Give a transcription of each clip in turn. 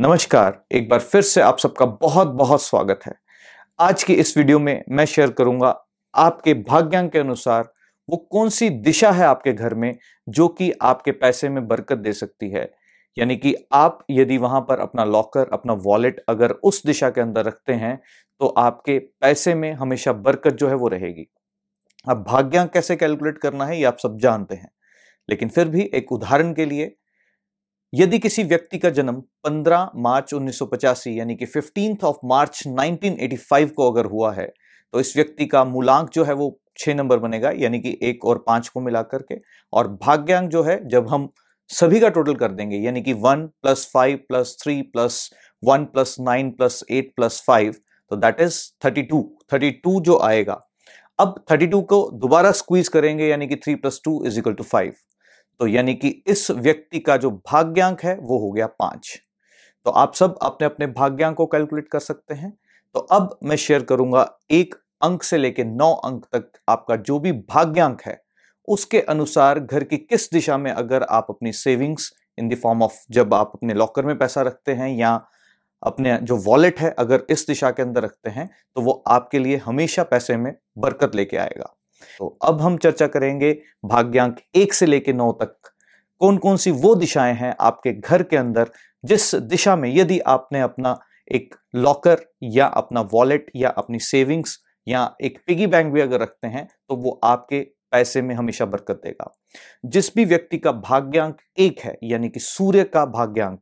नमस्कार, एक बार फिर से आप सबका बहुत बहुत स्वागत है। आज की इस वीडियो में मैं शेयर करूँगा आपके भाग्यांक के अनुसार वो कौन सी दिशा है आपके घर में जो कि आपके पैसे में बरकत दे सकती है। यानी कि आप यदि वहाँ पर अपना लॉकर, अपना वॉलेट अगर उस दिशा के अंदर रखते हैं तो आपके पैसे में हमेशा बरकत जो है वो रहेगी। अब भाग्यांक कैसे कैलकुलेट करना है, ये आप सब जानते हैं। लेकिन फिर भी एक उदाहरण के लिए यदि किसी व्यक्ति का जन्म 15 मार्च 1985 यानी कि फिफ्टीन ऑफ़ मार्च 1985 को अगर हुआ है तो इस व्यक्ति का मूलांक जो है वो छह नंबर बनेगा, यानी कि एक और पाँच को मिला करके। और भाग्यांक जो है, जब हम सभी का टोटल कर देंगे, यानी कि one plus five plus three plus one plus nine plus eight plus five तो that is thirty two thirty two जो आएगा, अब थर्टी टू को दोबारा स्क्वीज करेंगे, यानी कि three plus two is equal to five तो यानी कि इस व्यक्ति का जो भाग्यांक है, वो हो गया पाँच। तो आप सब अपने अपने भाग्यांक को कैलकुलेट कर सकते हैं। तो अब मैं शेयर करूँगा एक अंक से लेकर नौ अंक तक आपका जो भी भाग्यांक है, उसके अनुसार घर की किस दिशा में अगर आप अपनी savings in the form of जब आप अपने लॉकर में पैसा रखते हैं या अपने जो वॉलेट है अगर इस दिशा के अंदर रखते हैं तो वो आपके लिए हमेशा पैसे में बरकत लेके आएगा। तो अब हम चर्चा करेंगे भाग्यांक एक से लेकर नौ तक। कौन कौन सी वो दिशाएँ हैं आपके घर के अंदर जिस दिशा में यदि आपने अपना एक लॉकर या अपना वॉलेट या अपनी सेविंग्स या एक पिगी बैंक भी अगर रखते हैं तो वो आपके पैसे में हमेशा बरकत देगा। जिस भी व्यक्ति का भाग्यांक एक है, यानी कि सूर्य का भाग्यांक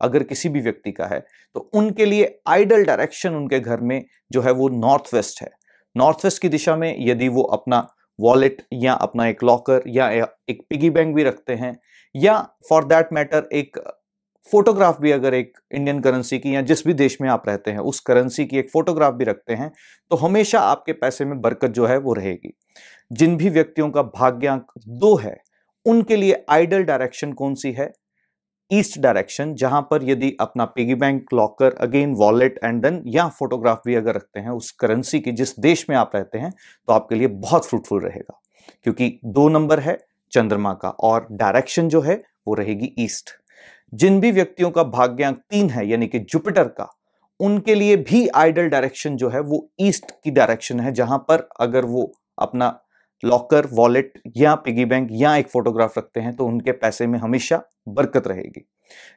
अगर किसी भी व्यक्ति का है तो उनके लिए आइडल डायरेक्शन उनके घर में जो है वो नॉर्थ वेस्ट है। नॉर्थ वेस्ट की दिशा में यदि वो अपना वॉलेट या अपना एक लॉकर या एक पिगी बैंक भी रखते हैं, या फॉर दैट मैटर एक फोटोग्राफ भी अगर एक इंडियन करेंसी की या जिस भी देश में आप रहते हैं, उस करेंसी की एक फोटोग्राफ भी रखते हैं तो हमेशा आपके पैसे में बरकत जो है वो रहेगी। जिन भी व्यक्तियों का भाग्यांक दो है, उनके लिए आइडल डायरेक्शन कौन सी है? ईस्ट डायरेक्शन, जहाँ पर यदि अपना piggy bank, locker, again wallet and then या फोटोग्राफ भी अगर रखते हैं उस करेंसी की जिस देश में आप रहते हैं तो आपके लिए बहुत फ्रूटफुल रहेगा। क्योंकि दो नंबर है चंद्रमा का और डायरेक्शन जो है, वो रहेगी ईस्ट। जिन भी व्यक्तियों का भाग्यांक तीन है, यानी कि जुपिटर का, उनके लिए भी आइडल डायरेक्शन जो है, वो ईस्ट की डायरेक्शन है, जहाँ पर अगर वो अपना लॉकर, वॉलेट, या पिगी बैंक, या एक फोटोग्राफ रखते हैं तो उनके पैसे में हमेशा बरकत रहेगी।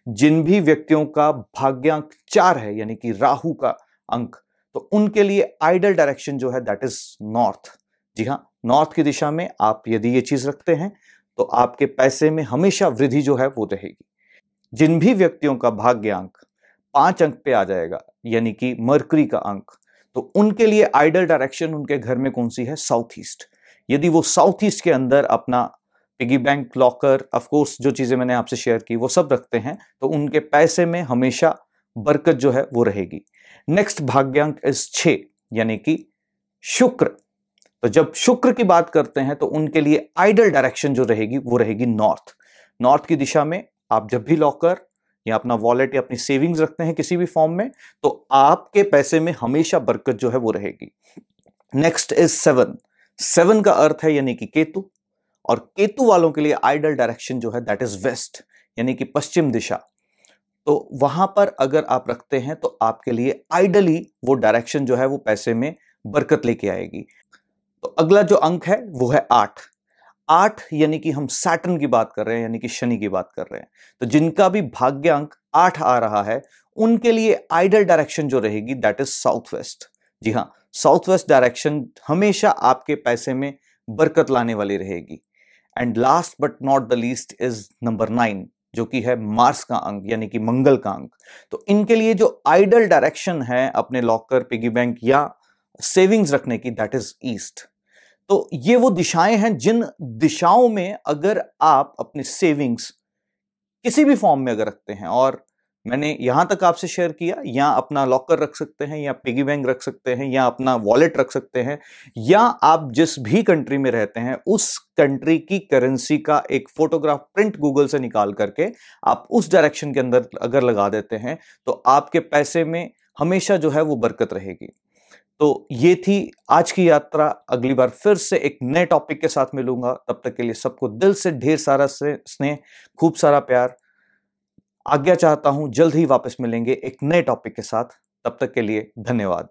जिन भी व्यक्तियों का भाग्यांक चार है, यानी कि राहु का अंक तो उनके लिए आइडल डायरेक्शन जो है दैट इज़ नॉर्थ जी हाँ नॉर्थ की दिशा में आप यदि ये चीज़ रखते हैं तो आपके पैसे में हमेशा वृद्धि जो है, वो रहेगी। जिन भी व्यक्तियों का भाग्यांक पाँच अंक पे आ जाएगा, यानी कि मरकरी का अंक तो उनके लिए आइडल डायरेक्शन उनके घर में कौन सी है? साउथ ईस्ट यदि वो साउथ ईस्ट के अंदर अपना पिगी बैंक लॉकर ऑफकोर्स जो चीज़ें मैंने आपसे शेयर की, वो सब रखते हैं तो उनके पैसे में हमेशा बरकत जो है वो रहेगी। नेक्स्ट भाग्यांक इस छ यानी कि शुक्र। तो जब शुक्र की बात करते हैं तो उनके लिए आइडल डायरेक्शन जो रहेगी, वो रहेगी नॉर्थ नॉर्थ की दिशा में आप जब भी लॉकर या अपना वॉलेट या अपनी सेविंग्स रखते हैं किसी भी फॉर्म में तो आपके पैसे में हमेशा बरकत जो है वो रहेगी। नेक्स्ट इज़ सेवन सेवन का अर्थ है, यानी कि केतु। और केतु वालों के लिए आइडल डायरेक्शन जो है दैट इज़ वेस्ट यानी कि पश्चिम दिशा। तो वहाँ पर अगर आप रखते हैं तो आपके लिए आइडली वो डायरेक्शन जो है, वो पैसे में बरकत लेके आएगी। तो अगला जो अंक है, वो है आठ। आठ यानी कि हम सैटन की बात कर रहे हैं, यानी कि शनि की बात कर रहे हैं। तो जिनका भी भाग्य अंक आठ आ रहा है, उनके लिए आइडल डायरेक्शन जो रहेगी दैट इज़ साउथ वेस्ट जी हाँ साउथ वेस्ट डायरेक्शन हमेशा आपके पैसे में बरकत लाने वाली रहेगी। And last but not the least is number nine जो कि है मार्स का अंक, यानी कि मंगल का अंक। तो इनके लिए जो आइडल डायरेक्शन है अपने लॉकर पिगी बैंक या सेविंग्स रखने की दैट इज़ ईस्ट तो ये वो दिशाएँ हैं जिन दिशाओं में अगर आप अपने सेविंग्स किसी भी फॉर्म में अगर रखते हैं और मैंने यहाँ तक आपसे शेयर किया, या अपना लॉकर रख सकते हैं, या पिगी बैंक रख सकते हैं, या अपना वॉलेट रख सकते हैं, या आप जिस भी कंट्री में रहते हैं, उस कंट्री की करेंसी का एक फोटोग्राफ प्रिंट गूगल से निकाल करके आप उस डायरेक्शन के अंदर अगर लगा देते हैं तो आपके पैसे में हमेशा जो है वो बरकत रहेगी। तो ये थी आज की यात्रा। अगली बार फिर से एक नए टॉपिक के साथ मिलूँगा। तब तक के लिए सबको दिल से, ढेर सारा से स्नेह, खूब सारा प्यार। आज्ञा चाहता हूँ, जल्द ही वापस मिलेंगे एक नए टॉपिक के साथ। तब तक के लिए धन्यवाद।